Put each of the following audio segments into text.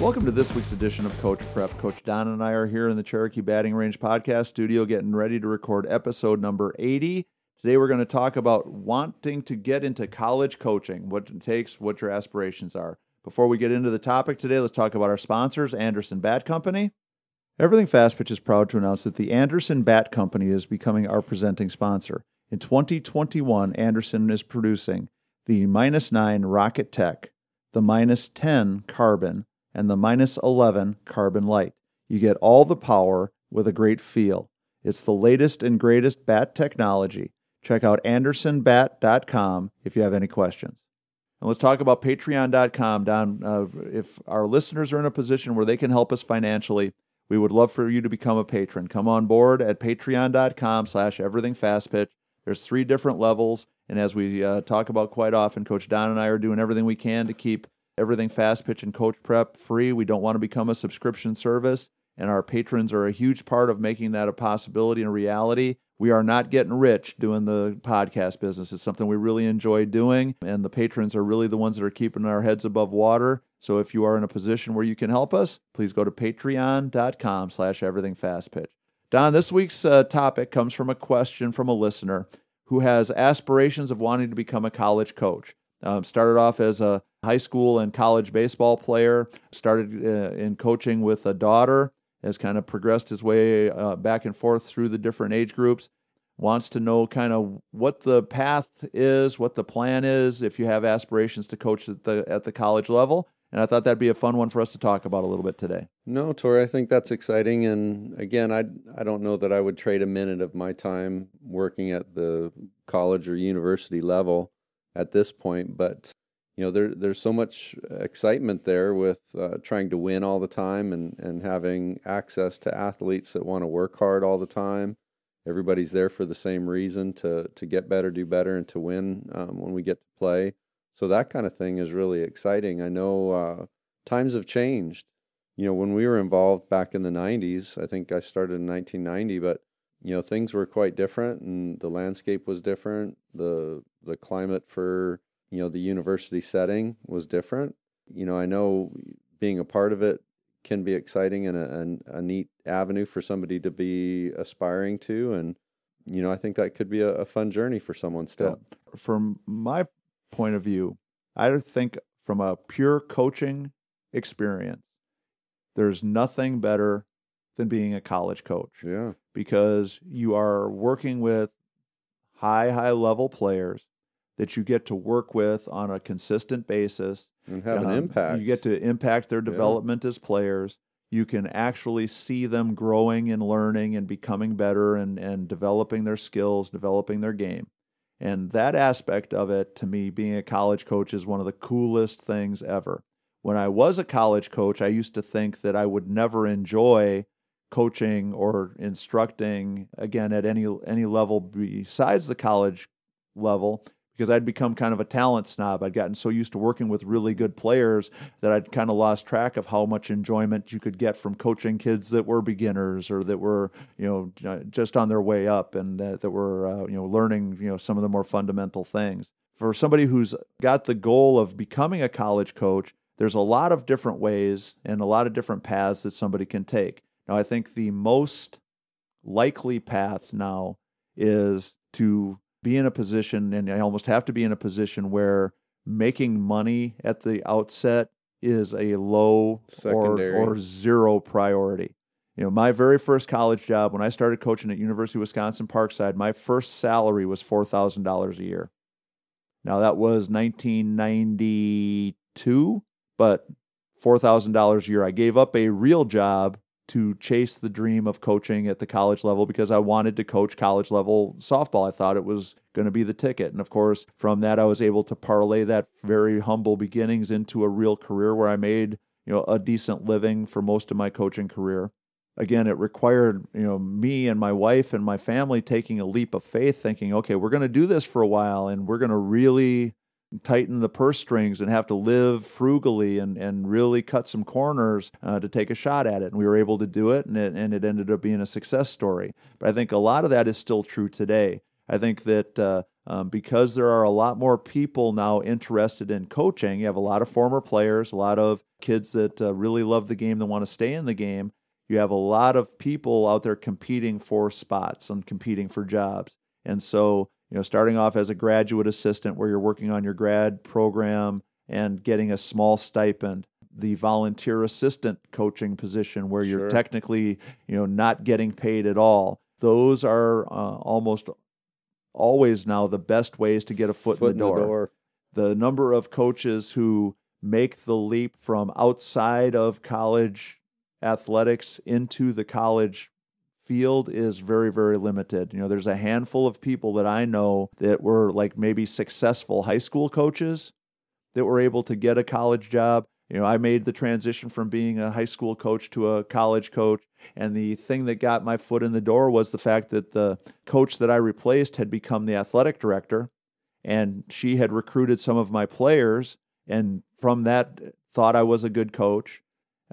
Welcome to this week's edition of Coach Prep. Coach Don and I are here in the Cherokee Batting Range podcast studio getting ready to record episode number 80. Today we're going to talk about wanting to get into college coaching, what it takes, what your aspirations are. Before we get into the topic today, let's talk about our sponsors, Anderson Bat Company. Everything Fast Pitch is proud to announce that the Anderson Bat Company is becoming our presenting sponsor. In 2021, Anderson is producing the minus 9 Rocket Tech, the minus 10 Carbon, and the minus 11 Carbon Light. You get all the power with a great feel. It's the latest and greatest bat technology. Check out andersonbat.com if you have any questions. And let's talk about patreon.com. Don, uh, if our listeners are in a position where they can help us financially, we would love for you to become a patron. Come on board at patreon.com slash everythingfastpitch. There's three different levels. And as we uh, talk about quite often, Coach Don and I are doing everything we can to keep everything fast pitch and coach prep free. We don't want to become a subscription service. And our patrons are a huge part of making that a possibility and a reality. We are not getting rich doing the podcast business. It's something we really enjoy doing. And the patrons are really the ones that are keeping our heads above water. So if you are in a position where you can help us, please go to patreon.com slash everythingfastpitch. Don, this week's uh, topic comes from a question from a listener who has aspirations of wanting to become a college coach. Um, started off as a high school and college baseball player, started uh, in coaching with a daughter, has kind of progressed his way uh, back and forth through the different age groups. Wants to know kind of what the path is, what the plan is, if you have aspirations to coach at the at the college level. And I thought that'd be a fun one for us to talk about a little bit today. No, Tori, I think that's exciting. And again, I I don't know that I would trade a minute of my time working at the college or university level at this point. But you know, there there's so much excitement there with uh, trying to win all the time and and having access to athletes that want to work hard all the time. Everybody's there for the same reason to to get better, do better, and to win um, when we get to play. So that kind of thing is really exciting. I know uh, times have changed. You know, when we were involved back in the '90s, I think I started in 1990, but you know things were quite different, and the landscape was different. the The climate for you know the university setting was different. You know i know being a part of it can be exciting and a, a, a neat avenue for somebody to be aspiring to and you know i think that could be a, a fun journey for someone still. Yeah. from my point of view i think from a pure coaching experience there's nothing better than being a college coach. Yeah. Because you are working with high high level players that you get to work with on a consistent basis and have um, an impact. You get to impact their development yeah. as players. You can actually see them growing and learning and becoming better and, and developing their skills, developing their game. And that aspect of it, to me, being a college coach is one of the coolest things ever. When I was a college coach, I used to think that I would never enjoy coaching or instructing again at any any level besides the college level because I'd become kind of a talent snob. I'd gotten so used to working with really good players that I'd kind of lost track of how much enjoyment you could get from coaching kids that were beginners or that were, you know, just on their way up and uh, that were, uh, you know, learning, you know, some of the more fundamental things. For somebody who's got the goal of becoming a college coach, there's a lot of different ways and a lot of different paths that somebody can take. Now, I think the most likely path now is to be in a position, and I almost have to be in a position where making money at the outset is a low or, or zero priority. You know, my very first college job when I started coaching at University of Wisconsin Parkside, my first salary was four thousand dollars a year. Now that was 1992, but four thousand dollars a year. I gave up a real job to chase the dream of coaching at the college level because I wanted to coach college level softball. I thought it was going to be the ticket. And of course, from that, I was able to parlay that very humble beginnings into a real career where I made, you know, a decent living for most of my coaching career. Again, it required, you know, me and my wife and my family taking a leap of faith, thinking, okay, we're going to do this for a while and we're going to really tighten the purse strings and have to live frugally and, and really cut some corners uh, to take a shot at it. And we were able to do it and, it, and it ended up being a success story. But I think a lot of that is still true today. I think that uh, um, because there are a lot more people now interested in coaching. You have a lot of former players, a lot of kids that uh, really love the game that want to stay in the game. You have a lot of people out there competing for spots and competing for jobs. And so, you know, starting off as a graduate assistant where you're working on your grad program and getting a small stipend, the volunteer assistant coaching position where you're technically, you know, not getting paid at all. Those are uh, almost always now the best ways to get a foot, in, the, door. The number of coaches who make the leap from outside of college athletics into the college field is very very limited. You know, there's a handful of people that I know that were like maybe successful high school coaches that were able to get a college job. You know, I made the transition from being a high school coach to a college coach. And the thing that got my foot in the door was the fact that the coach that I replaced had become the athletic director. And she had recruited some of my players. And from that, thought I was a good coach.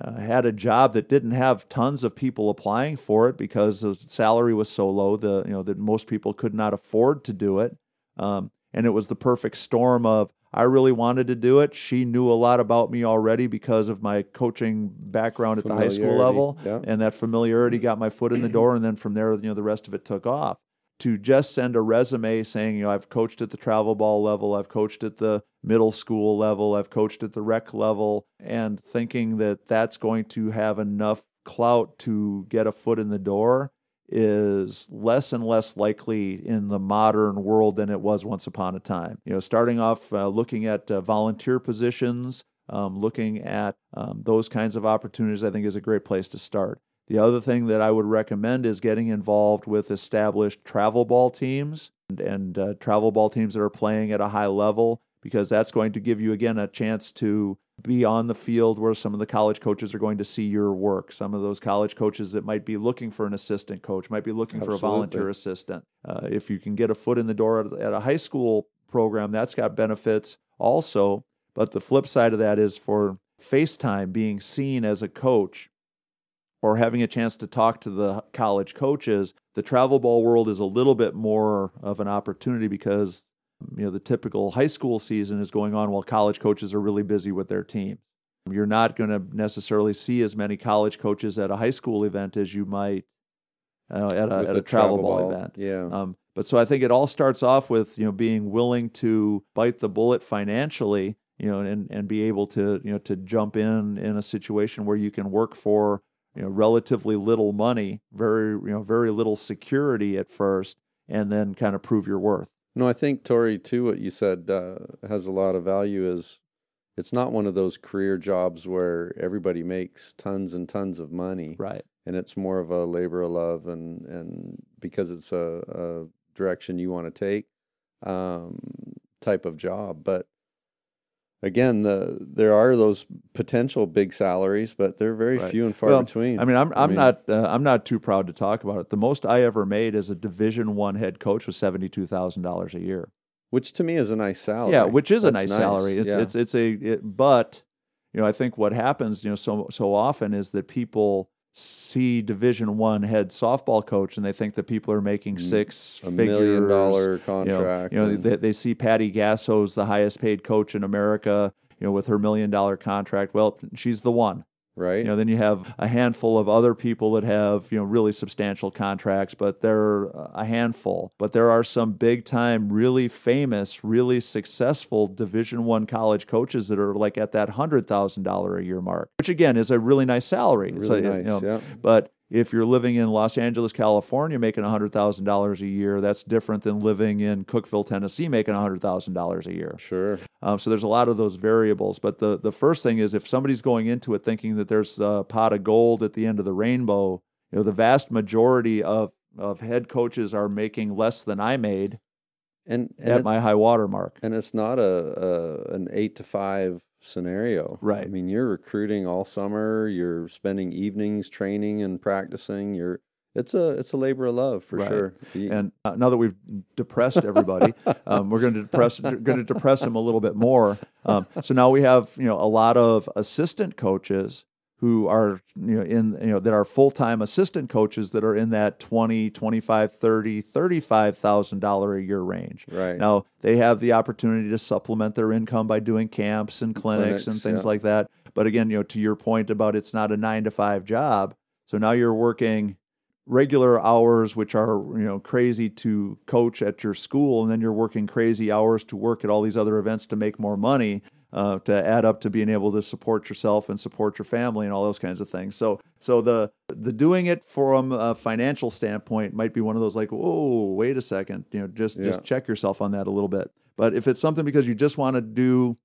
Uh, had a job that didn't have tons of people applying for it because the salary was so low the you know that most people could not afford to do it um, and it was the perfect storm of I really wanted to do it. She knew a lot about me already because of my coaching background at the high school level, yeah. and that familiarity got my foot in the door. And then from there, you know, the rest of it took off. To just send a resume saying, you know, I've coached at the travel ball level, I've coached at the middle school level, I've coached at the rec level, and thinking that that's going to have enough clout to get a foot in the door is less and less likely in the modern world than it was once upon a time. You know, starting off uh, looking at uh, volunteer positions, um, looking at um, those kinds of opportunities, I think is a great place to start. The other thing that I would recommend is getting involved with established travel ball teams and, and uh, travel ball teams that are playing at a high level because that's going to give you again a chance to be on the field where some of the college coaches are going to see your work. Some of those college coaches that might be looking for an assistant coach, might be looking for a volunteer assistant. Uh, if you can get a foot in the door at, at a high school program, that's got benefits also. But the flip side of that is for FaceTime being seen as a coach or having a chance to talk to the college coaches, the travel ball world is a little bit more of an opportunity because you know the typical high school season is going on while college coaches are really busy with their teams. You're not going to necessarily see as many college coaches at a high school event as you might uh, at a, at a travel, ball, event. Yeah. Um, but so I think it all starts off with you know being willing to bite the bullet financially, you know, and and be able to you know to jump in in a situation where you can work for you know relatively little money, very you know very little security at first, and then kind of prove your worth. No, I think Tori too. What you said uh, has a lot of value. Is it's not one of those career jobs where everybody makes tons and tons of money, Right. and it's more of a labor of love, and and because it's a, a direction you want to take, um, type of job. But again, the there are those potential big salaries, but they're very Right. few and far Well, between. I mean, I'm I I'm mean- not uh, I'm not too proud to talk about it. The most I ever made as a Division One head coach was seventy two thousand dollars a year. which to me is a nice salary. Yeah, which is a That's nice, salary. It's yeah. it's it's a it, but you know I think what happens you know so so often is that people see Division One head softball coach and they think that people are making Mm, six a figures, million dollar you know. You know, they, they see Patty Gasso's the highest paid coach in America. You know, with her million dollar contract. Well, she's the one. Right? You know, then you have a handful of other people that have, you know, really substantial contracts, but they're uh, a handful. But there are some big time, really famous, really successful Division One college coaches that are like at that hundred thousand dollar a year mark, which again is a really nice salary. Really a- nice. you know, yeah. But if you're living in Los Angeles, California, making hundred thousand dollars a year, that's different than living in Cookeville, Tennessee, making hundred thousand dollars a year. Sure. Um, so there's a lot of those variables. But the, the first thing is if somebody's going into it thinking that there's a pot of gold at the end of the rainbow, you know, the vast majority of, of head coaches are making less than I made And and, at it- my high water mark. and it's not a, a an eight to five scenario. Right. I mean, you're recruiting all summer. You're spending evenings training and practicing. You're it's a it's a labor of love for Right. sure. And uh, now that we've depressed everybody, um, we're going to depress going to depress them a little bit more. Um, so now we have you know a lot of assistant coaches who are you know in you know that are full-time assistant coaches that are in that 20 25 30 35000 dollar a year range Right. now they have the opportunity to supplement their income by doing camps and clinics, Clinics, and things yeah. like that but again you know to your point about it's not a 9 to 5 job so now you're working regular hours which are you know crazy to coach at your school and then you're working crazy hours to work at all these other events to make more money uh, to add up to being able to support yourself and support your family and all those kinds of things so so the the doing it from a financial standpoint might be one of those like oh, wait a second you know just Yeah. just check yourself on that a little bit but if it's something because you just want to do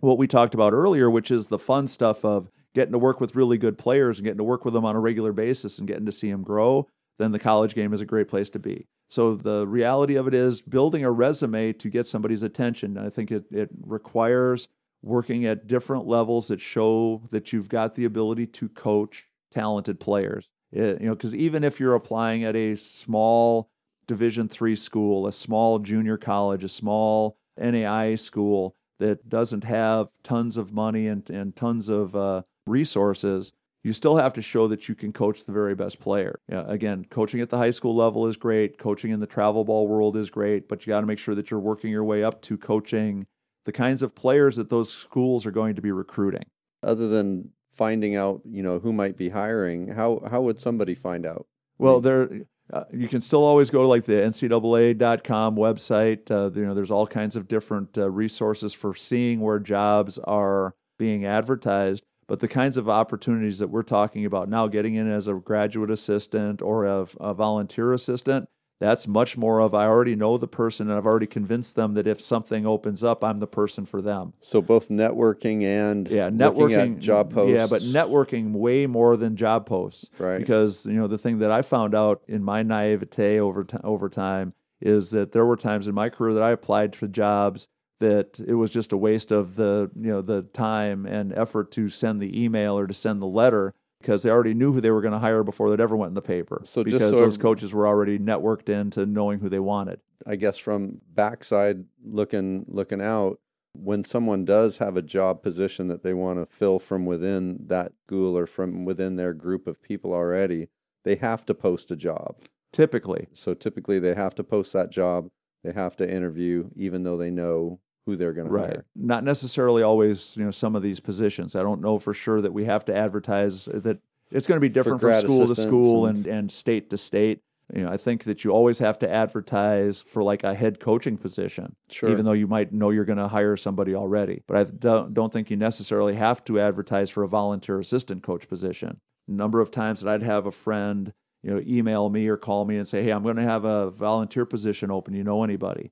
what we talked about earlier, which is the fun stuff of getting to work with really good players and getting to work with them on a regular basis and getting to see them grow, then the college game is a great place to be. So the reality of it is building a resume to get somebody's attention. I think it, it requires working at different levels that show that you've got the ability to coach talented players. It- you know, because even if you're applying at a small Division three school, a small junior college, a small NAIA school that doesn't have tons of money and, and tons of uh, resources, you still have to show that you can coach the very best player. Yeah, again, coaching at the high school level is great. Coaching in the travel ball world is great, but you got to make sure that you're working your way up to coaching the kinds of players that those schools are going to be recruiting. Other than finding out, you know, who might be hiring, how how would somebody find out? Well, there uh, you can still always go to like the NCAA.com website. Uh, you know, there's all kinds of different uh, resources for seeing where jobs are being advertised. But the kinds of opportunities that we're talking about now, getting in as a graduate assistant or a, a volunteer assistant, that's much more of I already know the person and I've already convinced them that if something opens up, I'm the person for them. So both networking and Yeah, networking at job posts. Yeah, but networking way more than job posts. Right. Because you know the thing that I found out in my naivete over t- over time is that there were times in my career that I applied for jobs that it was just a waste of the you know the time and effort to send the email or to send the letter because they already knew who they were going to hire before that ever went in the paper. So just because so those coaches were already networked into knowing who they wanted. I guess from backside looking looking out, when someone does have a job position that they want to fill from within that school or from within their group of people already, they have to post a job. Typically, So typically they have to post that job. They have to interview, even though they know who they're going to right. hire. not necessarily always you know some of these positions. I don't know for sure that we have to advertise uh, that it's going to be different from school to school and- and, state to state. You know i think that you always have to advertise for like a head coaching position Sure. even though you might know you're going to hire somebody already. But i don't, don't think you necessarily have to advertise for a volunteer assistant coach position. Number of times that i'd have a friend you know email me or call me and say hey i'm going to have a volunteer position open. You know anybody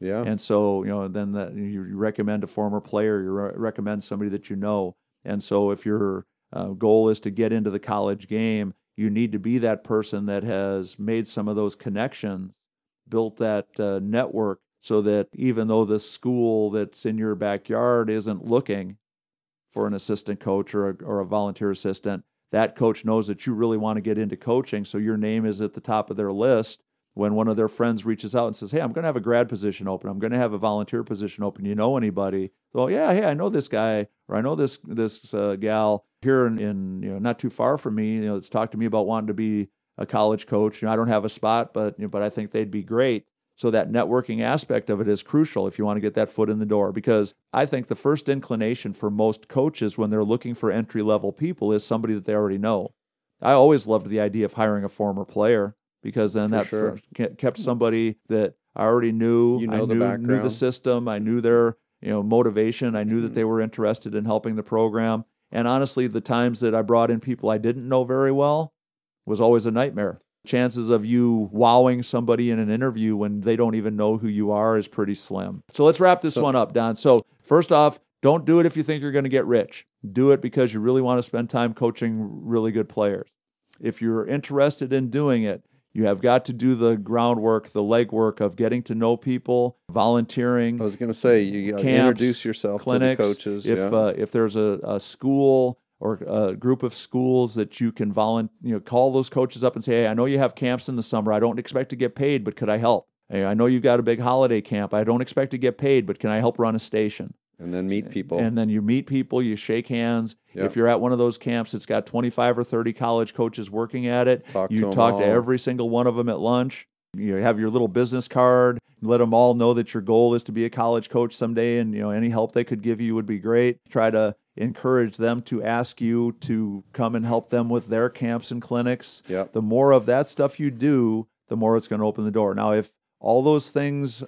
yeah. and so, you know, then that you recommend a former player, you re- recommend somebody that you know. And so, if your uh, goal is to get into the college game, you need to be that person that has made some of those connections, built that uh, network, so that even though the school that's in your backyard isn't looking for an assistant coach or a, or a volunteer assistant, that coach knows that you really want to get into coaching. So your name is at the top of their list when one of their friends reaches out and says, "Hey, I'm going to have a grad position open. I'm going to have a volunteer position open. You know anybody?" Well, yeah, hey, I know this guy or I know this this uh, gal here in, in you know not too far from me. You know, that's talked to me about wanting to be a college coach. You know, I don't have a spot, but you know, but I think they'd be great. So that networking aspect of it is crucial if you want to get that foot in the door because I think the first inclination for most coaches when they're looking for entry level people is somebody that they already know. I always loved the idea of hiring a former player because then For that sure. kept somebody that I already knew. You I know the knew, knew the system. I knew their you know motivation. I knew that mm-hmm. they were interested in helping the program. And honestly, the times that I brought in people I didn't know very well was always a nightmare. Chances of you wowing somebody in an interview when they don't even know who you are is pretty slim. So let's wrap this So- one up, Don. So first off, don't do it if you think you're going to get rich. Do it because you really want to spend time coaching really good players. If you're interested in doing it, you have got to do the groundwork, the legwork of getting to know people, volunteering, I was going to say you camps, introduce yourself clinics. to the coaches. If yeah. uh, if there's a, a school or a group of schools that you can volunteer, you know, call those coaches up and say, "Hey, I know you have camps in the summer. I don't expect to get paid, but could I help? Hey, I know you've got a big holiday camp. I don't expect to get paid, but can I help run a station?" And then meet people. And then you meet people, you shake hands. Yep. If you're at one of those camps, it's got 25 or 30 college coaches working at it. Talk you to talk to every single one of them at lunch. You have your little business card. Let them all know that your goal is to be a college coach someday, and you know any help they could give you would be great. Try to encourage them to ask you to come and help them with their camps and clinics. Yep. The more of that stuff you do, the more it's going to open the door. Now, if all those things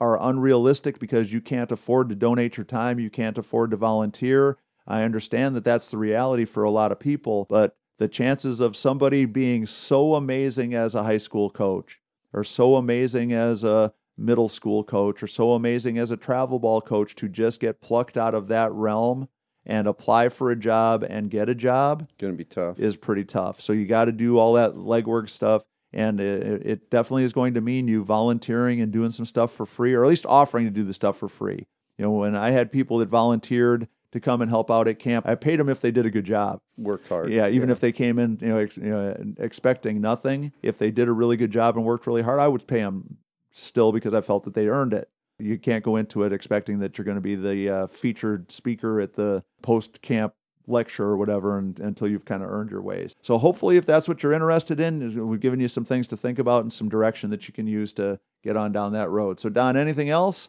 are unrealistic because you can't afford to donate your time, you can't afford to volunteer. I understand that that's the reality for a lot of people, but the chances of somebody being so amazing as a high school coach, or so amazing as a middle school coach, or so amazing as a travel ball coach to just get plucked out of that realm and apply for a job and get a job Going to be tough. is pretty tough. So you got to do all that legwork stuff. And it, it definitely is going to mean you volunteering and doing some stuff for free, or at least offering to do the stuff for free. You know, when I had people that volunteered to come and help out at camp, I paid them if they did a good job. Worked hard. Yeah, even if they came in, you know, ex, you know, expecting nothing, if they did a really good job and worked really hard, I would pay them still because I felt that they earned it. You can't go into it expecting that you're going to be the uh, featured speaker at the post camp lecture or whatever and, until you've kind of earned your ways. So hopefully, if that's what you're interested in, we've given you some things to think about and some direction that you can use to get on down that road. So Don, anything else?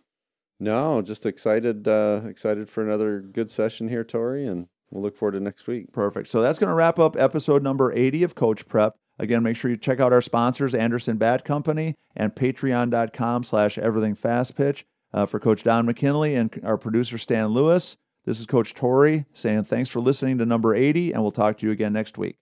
No, just excited. Uh, excited for another good session here, Tori, and we'll look forward to next week. Perfect. So that's going to wrap up episode number 80 of Coach Prep. Again, make sure you check out our sponsors, Anderson Bat Company and patreon.com slash everything fast pitch uh, for Coach Don McKinley and our producer, Stan Lewis. This is Coach Tori saying thanks for listening to number 80, and we'll talk to you again next week.